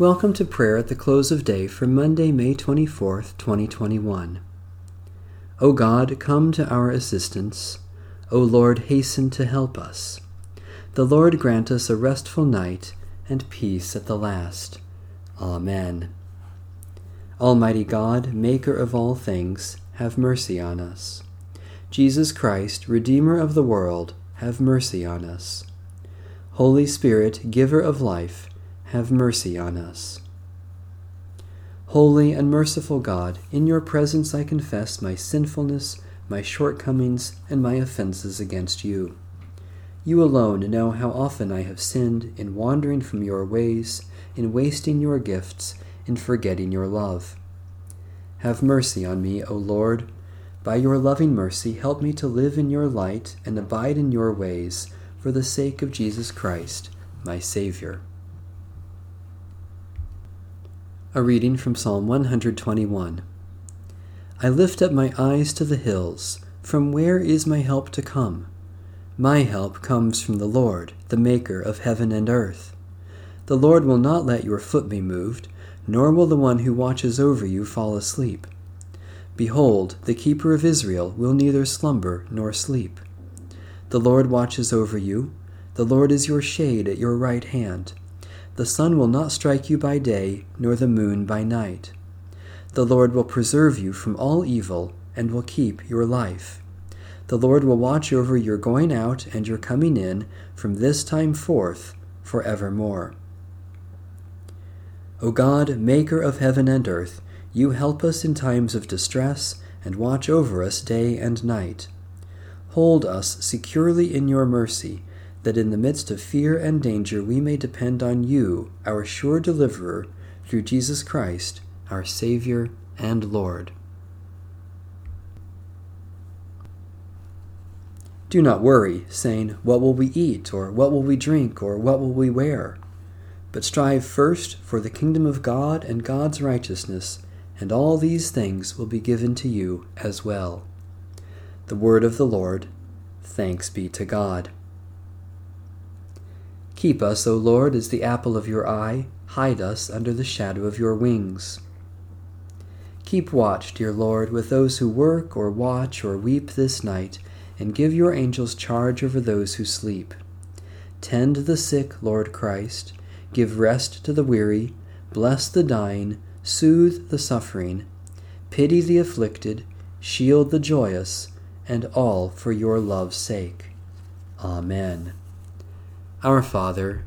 Welcome to prayer at the close of day for Monday, May 24th, 2021. O God, come to our assistance. O Lord, hasten to help us. The Lord grant us a restful night and peace at the last. Amen. Almighty God, Maker of all things, have mercy on us. Jesus Christ, Redeemer of the world, have mercy on us. Holy Spirit, Giver of life, have mercy on us. Holy and merciful God, in your presence I confess my sinfulness, my shortcomings, and my offenses against you. You alone know how often I have sinned in wandering from your ways, in wasting your gifts, in forgetting your love. Have mercy on me, O Lord. By your loving mercy, help me to live in your light and abide in your ways, for the sake of Jesus Christ, my Savior. A reading from Psalm 121. I lift up my eyes to the hills. From where is my help to come? My help comes from the Lord, the Maker of heaven and earth. The Lord will not let your foot be moved, nor will the one who watches over you fall asleep. Behold, the keeper of Israel will neither slumber nor sleep. The Lord watches over you. The Lord is your shade at your right hand. The sun will not strike you by day, nor the moon by night. The Lord will preserve you from all evil, and will keep your life. The Lord will watch over your going out and your coming in from this time forth for evermore. O God, Maker of heaven and earth, you help us in times of distress and watch over us day and night. Hold us securely in your mercy that in the midst of fear and danger we may depend on you, our sure deliverer, through Jesus Christ, our Savior and Lord. Do not worry, saying, What will we eat, or what will we drink, or what will we wear? But strive first for the kingdom of God and God's righteousness, and all these things will be given to you as well. The word of the Lord. Thanks be to God. Keep us, O Lord, as the apple of your eye, hide us under the shadow of your wings. Keep watch, dear Lord, with those who work or watch or weep this night, and give your angels charge over those who sleep. Tend the sick, Lord Christ, give rest to the weary, bless the dying, soothe the suffering, pity the afflicted, shield the joyous, and all for your love's sake. Amen. Our Father,